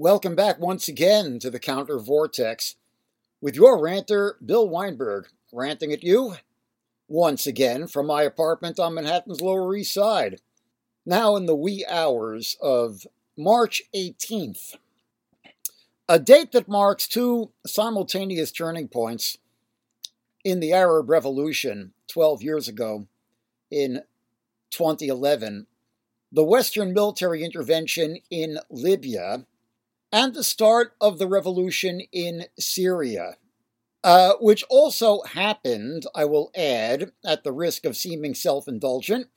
Welcome back once again to the Counter Vortex with your ranter, Bill Weinberg, ranting at you once again from my apartment on Manhattan's Lower East Side. Now in the wee hours of March 18th, a date that marks two simultaneous turning points in the Arab Revolution 12 years ago in 2011, the Western military intervention in Libya and the start of the revolution in Syria, uh, which also happened, I will add, at the risk of seeming self indulgent,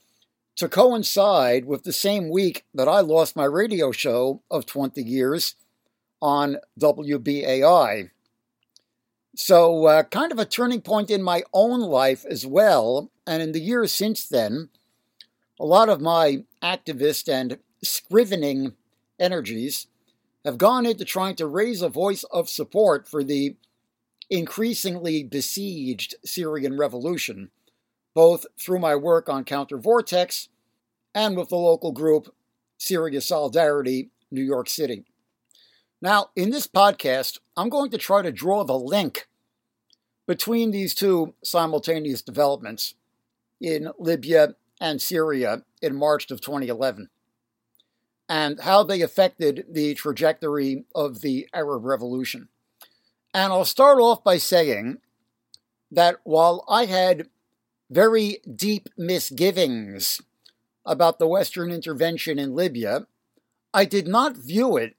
to coincide with the same week that I lost my radio show of 20 years on WBAI. So, uh, kind of a turning point in my own life as well. And in the years since then, a lot of my activist and scrivening energies have gone into trying to raise a voice of support for the increasingly besieged Syrian revolution, both through my work on Counter Vortex and with the local group Syria Solidarity, New York City. Now, in this podcast, I'm going to try to draw the link between these two simultaneous developments in Libya and Syria in March of 2011 and how they affected the trajectory of the Arab Revolution. And I'll start off by saying that while I had very deep misgivings about the Western intervention in Libya, I did not view it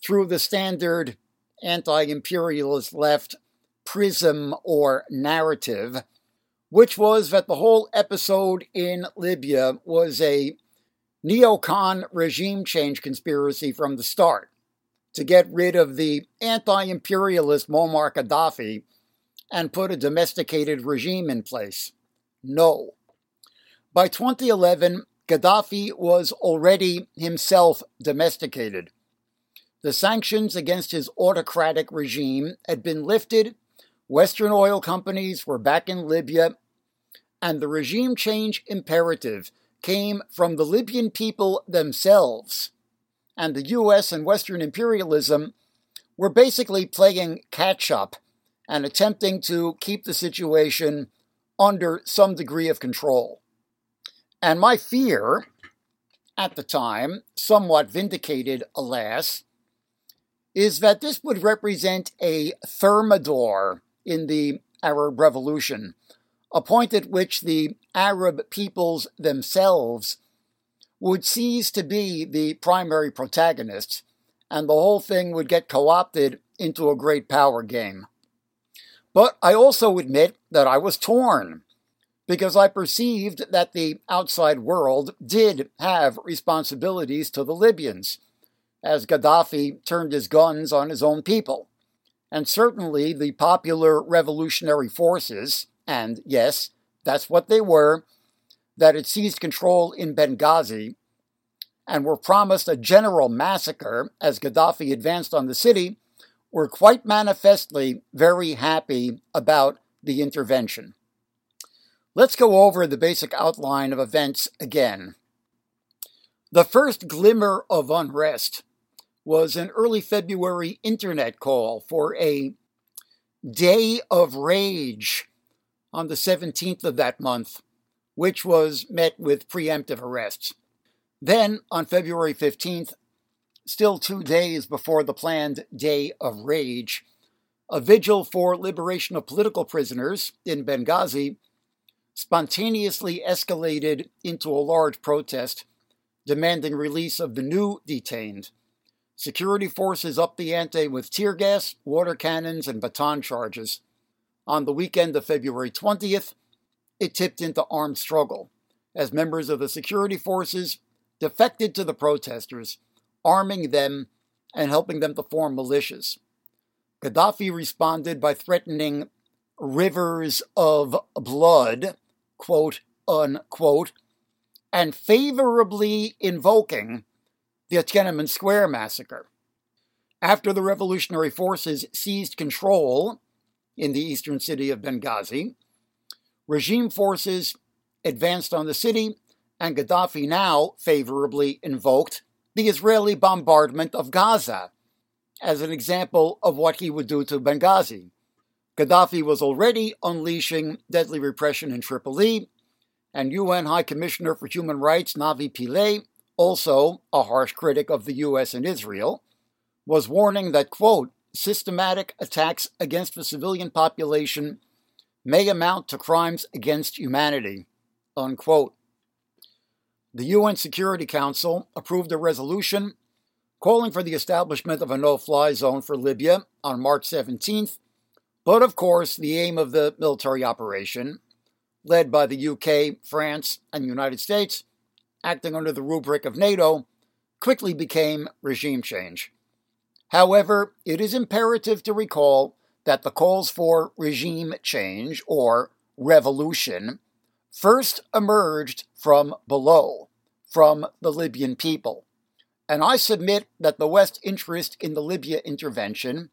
through the standard anti imperialist left prism or narrative, which was that the whole episode in Libya was a neocon regime change conspiracy from the start to get rid of the anti imperialist Muammar Gaddafi and put a domesticated regime in place. No. By 2011, Gaddafi was already himself domesticated. The sanctions against his autocratic regime had been lifted, Western oil companies were back in Libya, and the regime change imperative came from the Libyan people themselves. And the US and Western imperialism were basically playing catch up and attempting to keep the situation under some degree of control. And my fear at the time, somewhat vindicated, alas, is that this would represent a thermidor in the Arab Revolution, a point at which the Arab peoples themselves would cease to be the primary protagonists, and the whole thing would get co opted into a great power game. But I also admit that I was torn, because I perceived that the outside world did have responsibilities to the Libyans, as Gaddafi turned his guns on his own people. And certainly the popular revolutionary forces, and yes, that's what they were, that had seized control in Benghazi and were promised a general massacre as Gaddafi advanced on the city, were quite manifestly very happy about the intervention. Let's go over the basic outline of events again. The first glimmer of unrest was an early February internet call for a day of rage on the 17th of that month, which was met with preemptive arrests. Then, on February 15th, still two days before the planned Day of Rage, a vigil for liberation of political prisoners in Benghazi spontaneously escalated into a large protest demanding release of the new detained. Security forces upped the ante with tear gas, water cannons, and baton charges. On the weekend of February 20th, it tipped into armed struggle as members of the security forces defected to the protesters, arming them and helping them to form militias. Gaddafi responded by threatening rivers of blood, quote unquote, and favorably invoking the Tiananmen Square massacre. After the revolutionary forces seized control in the eastern city of Benghazi. Regime forces advanced on the city, and Gaddafi now favorably invoked the Israeli bombardment of Gaza as an example of what he would do to Benghazi. Gaddafi was already unleashing deadly repression in Tripoli, and UN High Commissioner for Human Rights Navi Pillay, also a harsh critic of the US and Israel, was warning that, quote, systematic attacks against the civilian population may amount to crimes against humanity, unquote. The UN Security Council approved a resolution calling for the establishment of a no fly zone for Libya on March 17th, but of course, the aim of the military operation, led by the UK, France, and United States, acting under the rubric of NATO, quickly became regime change. However, it is imperative to recall that the calls for regime change or revolution first emerged from below, from the Libyan people. And I submit that the West's interest in the Libya intervention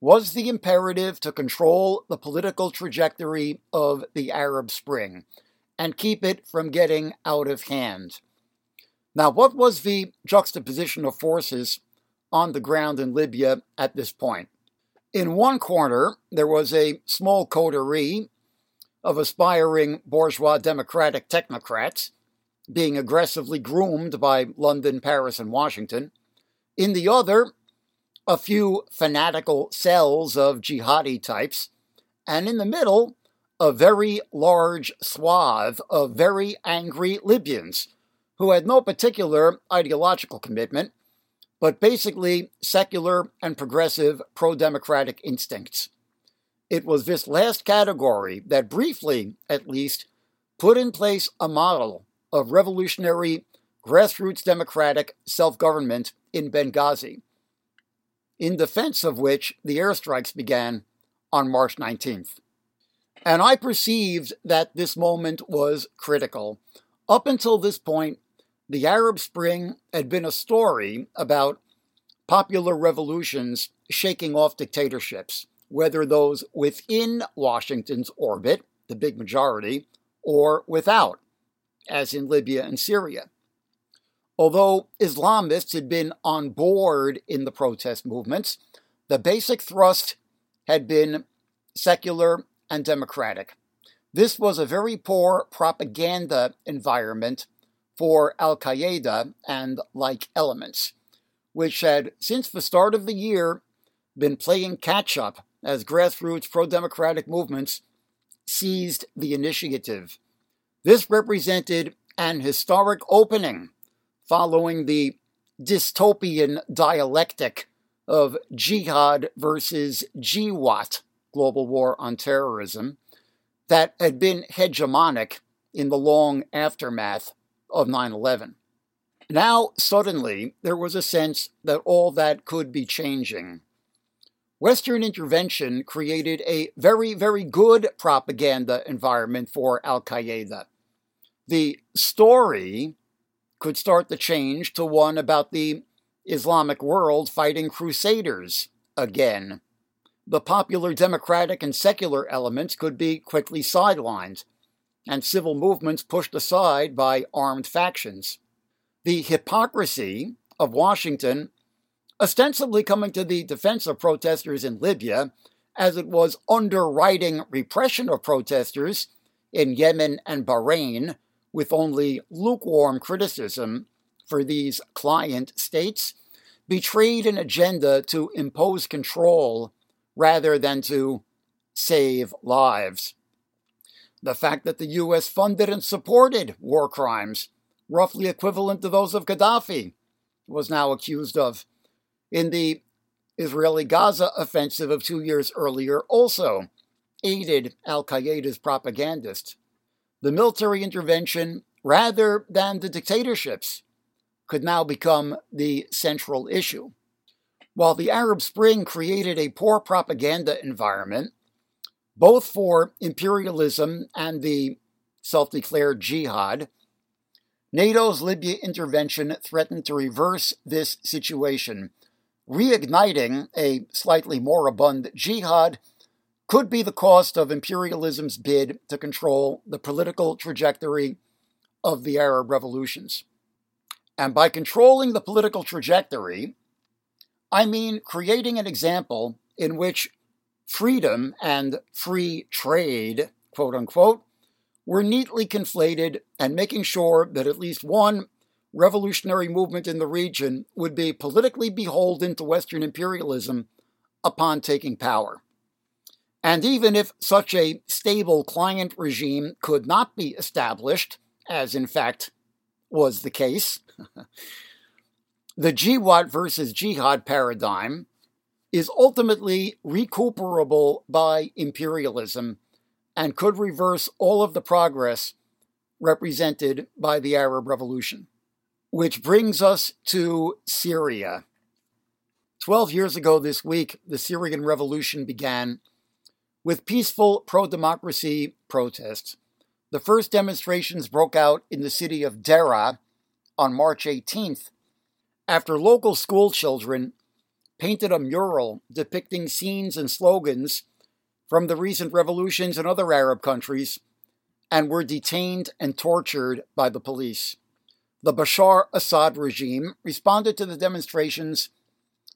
was the imperative to control the political trajectory of the Arab Spring and keep it from getting out of hand. Now, what was the juxtaposition of forces on the ground in Libya at this point? In one corner, there was a small coterie of aspiring bourgeois democratic technocrats being aggressively groomed by London, Paris, and Washington. In the other, a few fanatical cells of jihadi types. And in the middle, a very large swath of very angry Libyans who had no particular ideological commitment, but basically secular and progressive pro democratic instincts. It was this last category that briefly, at least, put in place a model of revolutionary grassroots democratic self government in Benghazi, in defense of which the airstrikes began on March 19th. And I perceived that this moment was critical. Up until this point, the Arab Spring had been a story about popular revolutions shaking off dictatorships, whether those within Washington's orbit, the big majority, or without as in Libya and Syria. Although Islamists had been on board in the protest movements, the basic thrust had been secular and democratic. This was a very poor propaganda environment for Al Qaeda and like elements, which had, since the start of the year, been playing catch up as grassroots pro democratic movements seized the initiative. This represented an historic opening following the dystopian dialectic of jihad versus GWOT, Global War on Terrorism, that had been hegemonic in the long aftermath of 9 11. Now, suddenly, there was a sense that all that could be changing. Western intervention created a very, very good propaganda environment for Al Qaeda the story could start to change to one about the Islamic world fighting crusaders again. The popular democratic and secular elements could be quickly sidelined, and civil movements pushed aside by armed factions. The hypocrisy of Washington ostensibly coming to the defense of protesters in Libya, as it was underwriting repression of protesters in Yemen and Bahrain with only lukewarm criticism for these client states, betrayed an agenda to impose control rather than to save lives. The fact that the U.S. funded and supported war crimes, roughly equivalent to those of Gaddafi, was now accused of. In the Israeli Gaza offensive of two years earlier, also aided al Qaeda's propagandists the military intervention rather than the dictatorships could now become the central issue. While the Arab Spring created a poor propaganda environment, both for imperialism and the self declared jihad, NATO's Libya intervention threatened to reverse this situation, reigniting a slightly moribund jihad could be the cost of imperialism's bid to control the political trajectory of the Arab revolutions. And by controlling the political trajectory, I mean creating an example in which freedom and free trade, quote unquote, were neatly conflated and making sure that at least one revolutionary movement in the region would be politically beholden to Western imperialism upon taking power. And even if such a stable client regime could not be established, as in fact was the case, the GWOT versus jihad paradigm is ultimately recuperable by imperialism and could reverse all of the progress represented by the Arab Revolution. Which brings us to Syria. Twelve years ago this week, the Syrian Revolution began with peaceful pro democracy protests. The first demonstrations broke out in the city of Deraa on March 18th after local school children painted a mural depicting scenes and slogans from the recent revolutions in other Arab countries and were detained and tortured by the police. The Bashar Assad regime responded to the demonstrations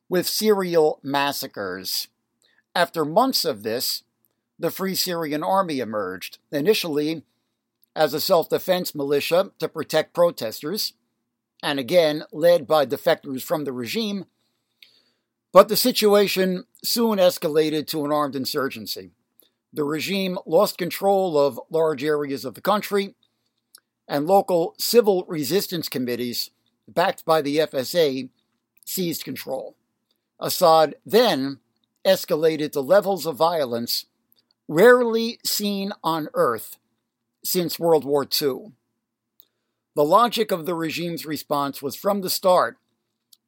with serial massacres. After months of this, the Free Syrian Army emerged, initially as a self defense militia to protect protesters, and again led by defectors from the regime but the situation soon escalated to an armed insurgency. The regime lost control of large areas of the country, and local civil resistance committees, backed by the FSA, seized control. Assad then escalated to levels of violence rarely seen on Earth since World War II. The logic of the regime's response was from the start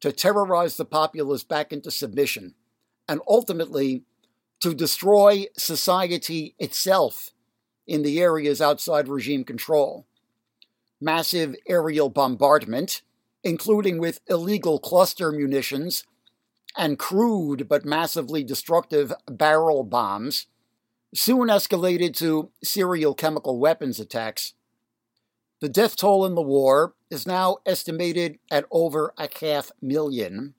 to terrorize the populace back into submission, and ultimately to destroy society itself in the areas outside regime control. Massive aerial bombardment, including with illegal cluster munitions and crude but massively destructive barrel bombs, soon escalated to serial chemical weapons attacks the death toll in the war is now estimated at over a half million,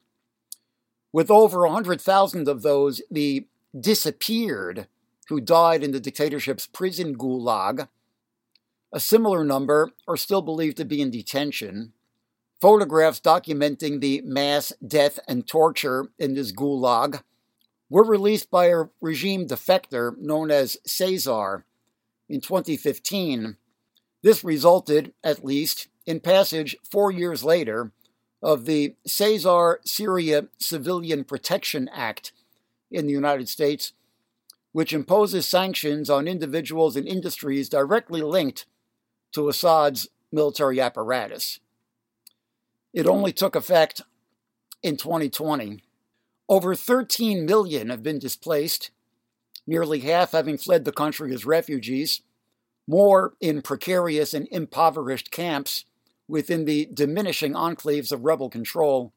with over 100,000 of those the disappeared who died in the dictatorship's prison gulag. A similar number are still believed to be in detention. Photographs documenting the mass death and torture in this gulag were released by a regime defector known as Caesar in 2015 this resulted, at least, in passage four years later of the Caesar Syria Civilian Protection Act in the United States, which imposes sanctions on individuals and industries directly linked to Assad's military apparatus. It only took effect in 2020. Over 13 million have been displaced, nearly half having fled the country as refugees more in precarious and impoverished camps within the diminishing enclaves of rebel control,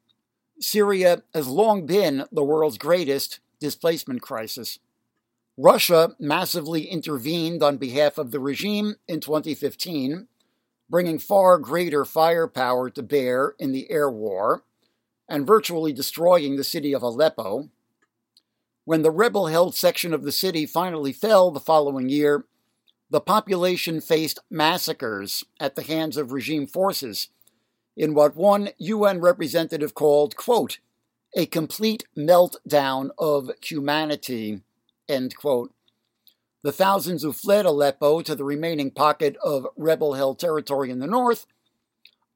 Syria has long been the world's greatest displacement crisis. Russia massively intervened on behalf of the regime in 2015, bringing far greater firepower to bear in the air war and virtually destroying the city of Aleppo. When the rebel held section of the city finally fell the following year, the population faced massacres at the hands of regime forces in what one UN representative called, quote, a complete meltdown of humanity, end quote. The thousands who fled Aleppo to the remaining pocket of rebel held territory in the north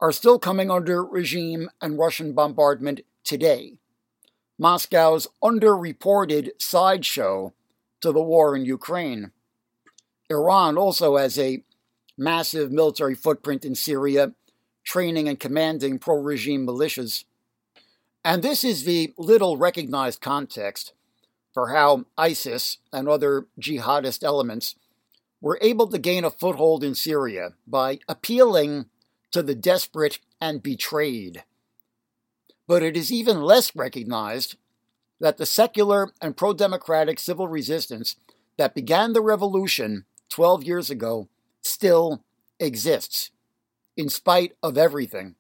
are still coming under regime and Russian bombardment today. Moscow's underreported sideshow to the war in Ukraine. Iran also has a massive military footprint in Syria, training and commanding pro regime militias. And this is the little recognized context for how ISIS and other jihadist elements were able to gain a foothold in Syria by appealing to the desperate and betrayed. But it is even less recognized that the secular and pro democratic civil resistance that began the revolution 12 years ago still exists, in spite of everything,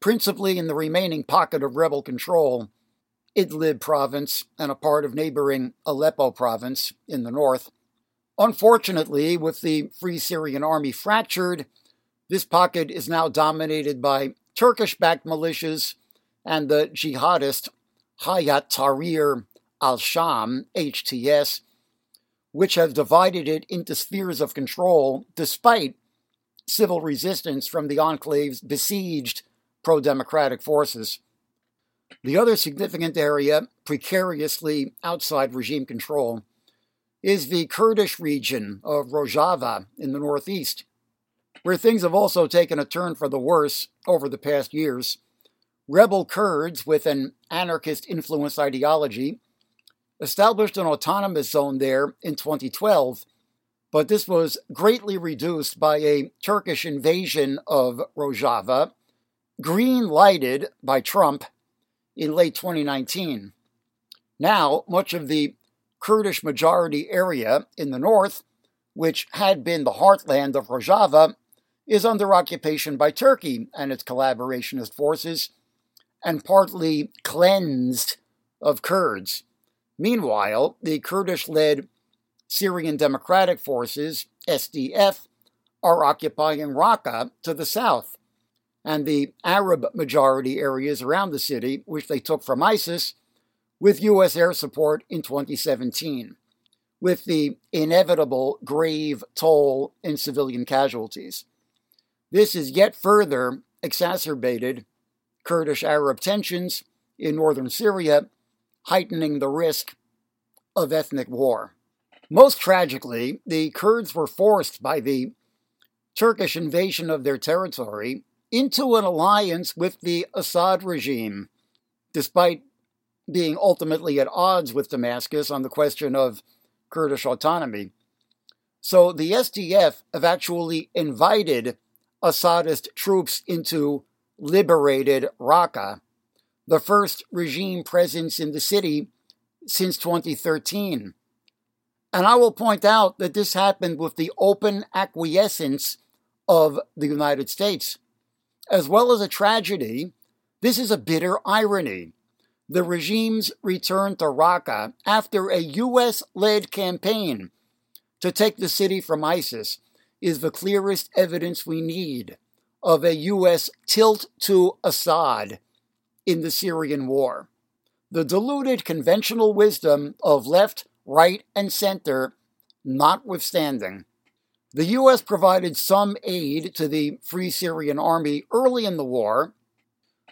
principally in the remaining pocket of rebel control Idlib province and a part of neighboring Aleppo province in the north. Unfortunately, with the Free Syrian Army fractured, this pocket is now dominated by Turkish backed militias and the jihadist Hayat Tahrir al Sham, HTS, which has divided it into spheres of control despite civil resistance from the enclave's besieged pro democratic forces. The other significant area, precariously outside regime control, is the Kurdish region of Rojava in the northeast, where things have also taken a turn for the worse over the past years. Rebel Kurds with an anarchist influenced ideology established an autonomous zone there in 2012, but this was greatly reduced by a Turkish invasion of Rojava, green lighted by Trump in late 2019. Now, much of the Kurdish majority area in the north, which had been the heartland of Rojava, is under occupation by Turkey and its collaborationist forces, and partly cleansed of Kurds. Meanwhile, the Kurdish led Syrian Democratic Forces, SDF, are occupying Raqqa to the south, and the Arab majority areas around the city, which they took from ISIS, with U.S. air support in 2017, with the inevitable grave toll in civilian casualties. This is yet further exacerbated Kurdish Arab tensions in northern Syria, heightening the risk of ethnic war. Most tragically, the Kurds were forced by the Turkish invasion of their territory into an alliance with the Assad regime, despite being ultimately at odds with Damascus on the question of Kurdish autonomy. So the SDF have actually invited Assadist troops into liberated Raqqa, the first regime presence in the city since 2013. And I will point out that this happened with the open acquiescence of the United States. As well as a tragedy, this is a bitter irony the regime's return to Raqqa after a U.S. led campaign to take the city from ISIS is the clearest evidence we need of a U.S. tilt to Assad in the Syrian war. The diluted conventional wisdom of left, right, and center notwithstanding. The U.S. provided some aid to the Free Syrian Army early in the war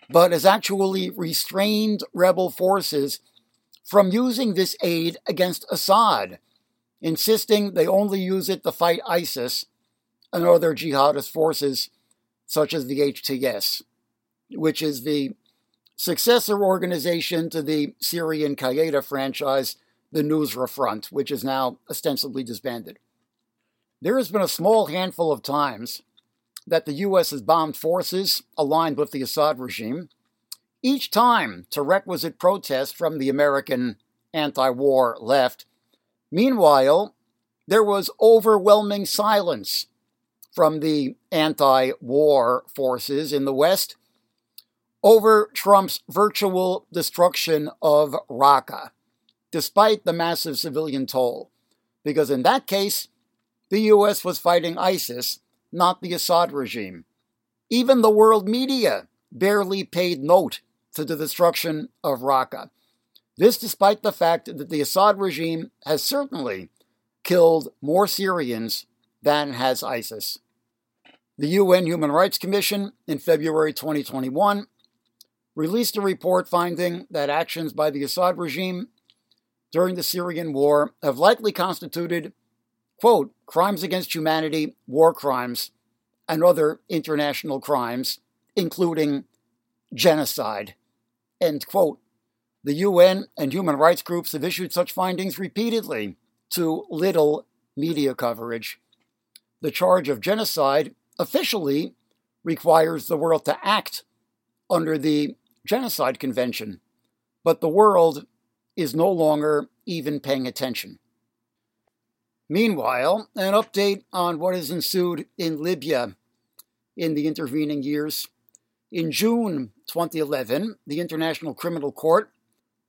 but has actually restrained rebel forces from using this aid against Assad, insisting they only use it to fight ISIS and other jihadist forces such as the HTS, which is the successor organization to the Syrian Qaeda franchise, the Nusra Front, which is now ostensibly disbanded. There has been a small handful of times that the U.S. has bombed forces aligned with the Assad regime, each time to requisite protest from the American anti war left. Meanwhile, there was overwhelming silence from the anti war forces in the West over Trump's virtual destruction of Raqqa, despite the massive civilian toll. Because in that case, the U.S. was fighting ISIS not the Assad regime. Even the world media barely paid note to the destruction of Raqqa. This despite the fact that the Assad regime has certainly killed more Syrians than has ISIS. The UN Human Rights Commission in February 2021 released a report finding that actions by the Assad regime during the Syrian war have likely constituted quote, crimes against humanity, war crimes, and other international crimes, including genocide, end quote. The UN and human rights groups have issued such findings repeatedly to little media coverage. The charge of genocide officially requires the world to act under the Genocide Convention, but the world is no longer even paying attention. Meanwhile, an update on what has ensued in Libya in the intervening years. In June 2011, the International Criminal Court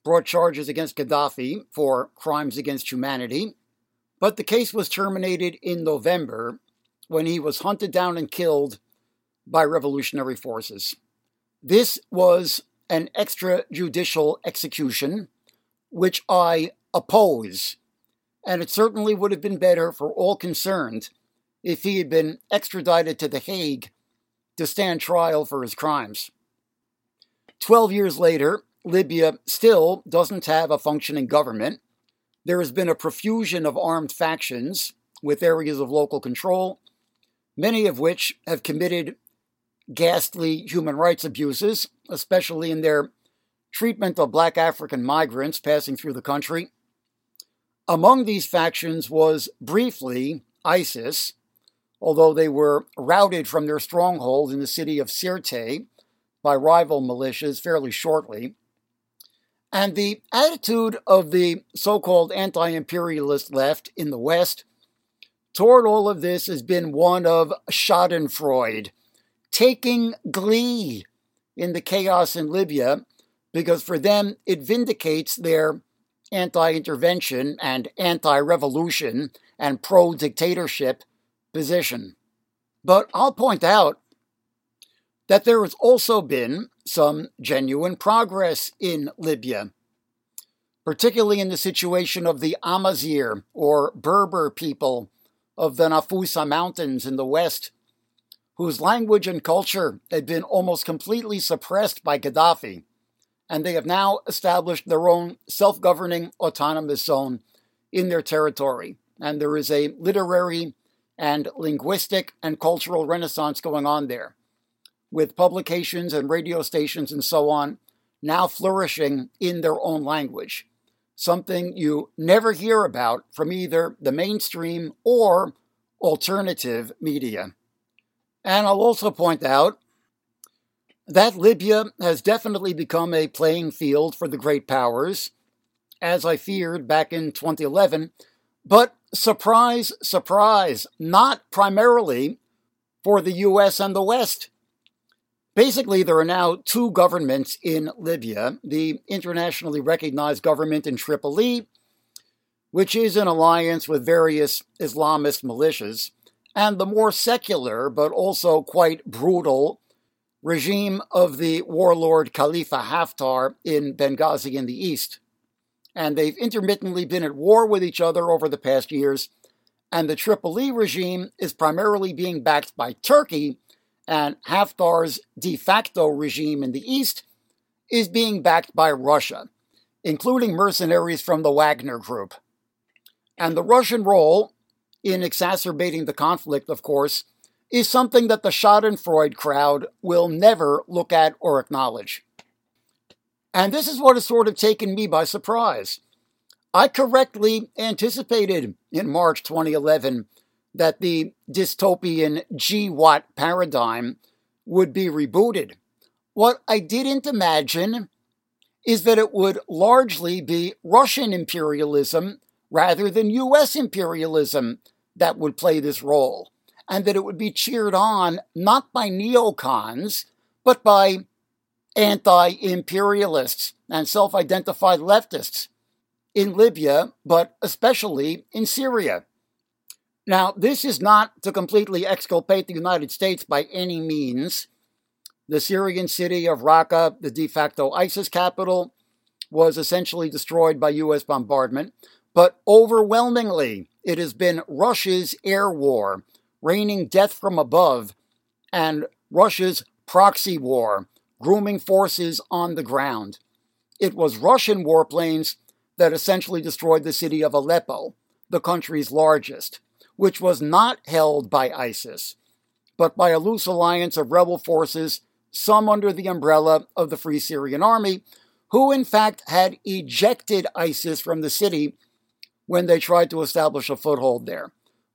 brought charges against Gaddafi for crimes against humanity, but the case was terminated in November when he was hunted down and killed by revolutionary forces. This was an extrajudicial execution, which I oppose, and it certainly would have been better for all concerned if he had been extradited to The Hague to stand trial for his crimes. Twelve years later, Libya still doesn't have a functioning government. There has been a profusion of armed factions with areas of local control, many of which have committed ghastly human rights abuses, especially in their treatment of black African migrants passing through the country. Among these factions was briefly ISIS, although they were routed from their stronghold in the city of Sirte by rival militias fairly shortly. And the attitude of the so called anti imperialist left in the West toward all of this has been one of Schadenfreude, taking glee in the chaos in Libya, because for them it vindicates their anti intervention and anti revolution and pro dictatorship position. But I'll point out that there has also been some genuine progress in Libya, particularly in the situation of the Amazigh or Berber people of the Nafusa Mountains in the west, whose language and culture had been almost completely suppressed by Gaddafi, and they have now established their own self governing autonomous zone in their territory. And there is a literary and linguistic and cultural renaissance going on there with publications and radio stations and so on now flourishing in their own language, something you never hear about from either the mainstream or alternative media. And I'll also point out that Libya has definitely become a playing field for the great powers, as I feared back in 2011, but surprise, surprise, not primarily for the US and the West. Basically, there are now two governments in Libya the internationally recognized government in Tripoli, which is in alliance with various Islamist militias, and the more secular but also quite brutal regime of the warlord Khalifa Haftar in Benghazi in the east. And they've intermittently been at war with each other over the past years, and the Tripoli regime is primarily being backed by Turkey and Haftar's de facto regime in the east is being backed by Russia, including mercenaries from the Wagner Group. And the Russian role in exacerbating the conflict, of course, is something that the Schadenfreude crowd will never look at or acknowledge. And this is what has sort of taken me by surprise. I correctly anticipated in March 2011 that the dystopian GWOT paradigm would be rebooted. What I didn't imagine is that it would largely be Russian imperialism rather than US imperialism that would play this role, and that it would be cheered on not by neocons, but by anti imperialists and self identified leftists in Libya, but especially in Syria. Now, this is not to completely exculpate the United States by any means. The Syrian city of Raqqa, the de facto ISIS capital, was essentially destroyed by U.S. bombardment, but overwhelmingly, it has been Russia's air war, raining death from above, and Russia's proxy war, grooming forces on the ground. It was Russian warplanes that essentially destroyed the city of Aleppo, the country's largest which was not held by ISIS, but by a loose alliance of rebel forces, some under the umbrella of the Free Syrian Army, who in fact had ejected ISIS from the city when they tried to establish a foothold there.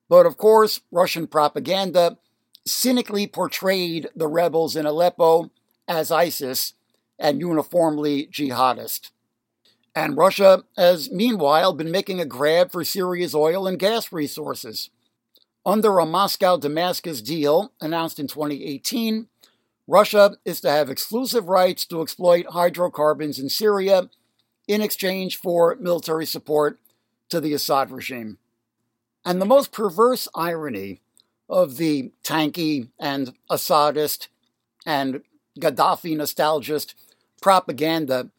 But of course, Russian propaganda cynically portrayed the rebels in Aleppo as ISIS and uniformly jihadist. And Russia has meanwhile been making a grab for Syria's oil and gas resources. Under a Moscow Damascus deal announced in 2018, Russia is to have exclusive rights to exploit hydrocarbons in Syria in exchange for military support to the Assad regime. And the most perverse irony of the tankie and Assadist and Gaddafi nostalgist propaganda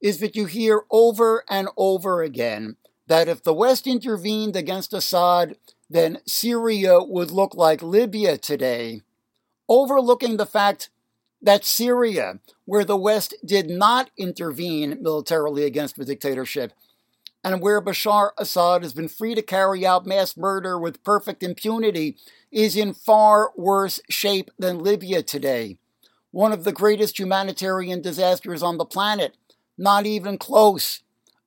is that you hear over and over again that if the West intervened against Assad, then Syria would look like Libya today, overlooking the fact that Syria, where the West did not intervene militarily against the dictatorship, and where Bashar Assad has been free to carry out mass murder with perfect impunity, is in far worse shape than Libya today. One of the greatest humanitarian disasters on the planet. Not even close.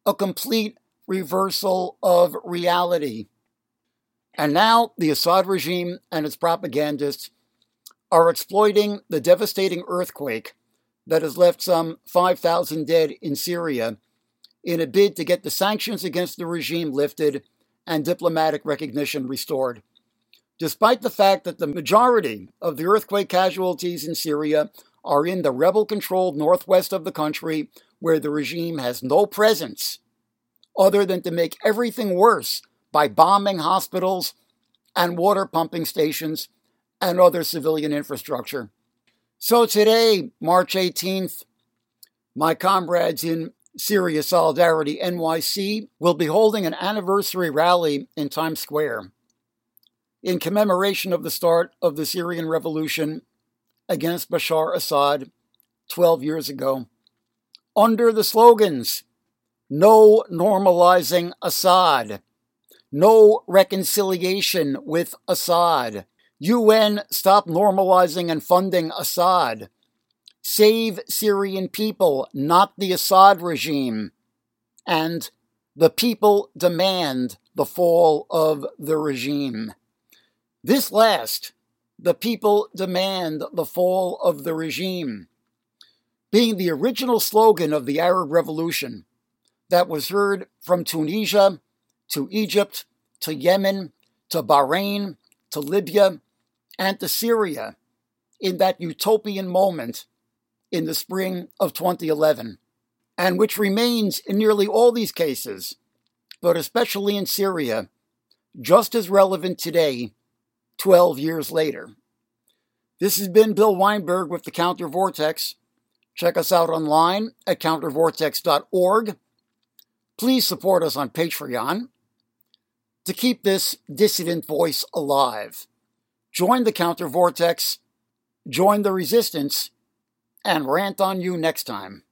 A complete reversal of reality. And now the Assad regime and its propagandists are exploiting the devastating earthquake that has left some 5,000 dead in Syria in a bid to get the sanctions against the regime lifted and diplomatic recognition restored. Despite the fact that the majority of the earthquake casualties in Syria are in the rebel controlled northwest of the country, where the regime has no presence other than to make everything worse by bombing hospitals and water pumping stations and other civilian infrastructure. So today, March 18th, my comrades in Syria Solidarity NYC will be holding an anniversary rally in Times Square in commemoration of the start of the Syrian revolution against Bashar Assad 12 years ago. Under the slogans, no normalizing Assad, no reconciliation with Assad, UN stop normalizing and funding Assad, save Syrian people, not the Assad regime, and the people demand the fall of the regime. This last, the people demand the fall of the regime, being the original slogan of the Arab Revolution that was heard from Tunisia to Egypt to Yemen to Bahrain to Libya and to Syria in that utopian moment in the spring of 2011, and which remains in nearly all these cases, but especially in Syria, just as relevant today, 12 years later. This has been Bill Weinberg with the Counter Vortex. Check us out online at countervortex.org. Please support us on Patreon to keep this dissident voice alive. Join the Counter Vortex, join the resistance, and rant on you next time.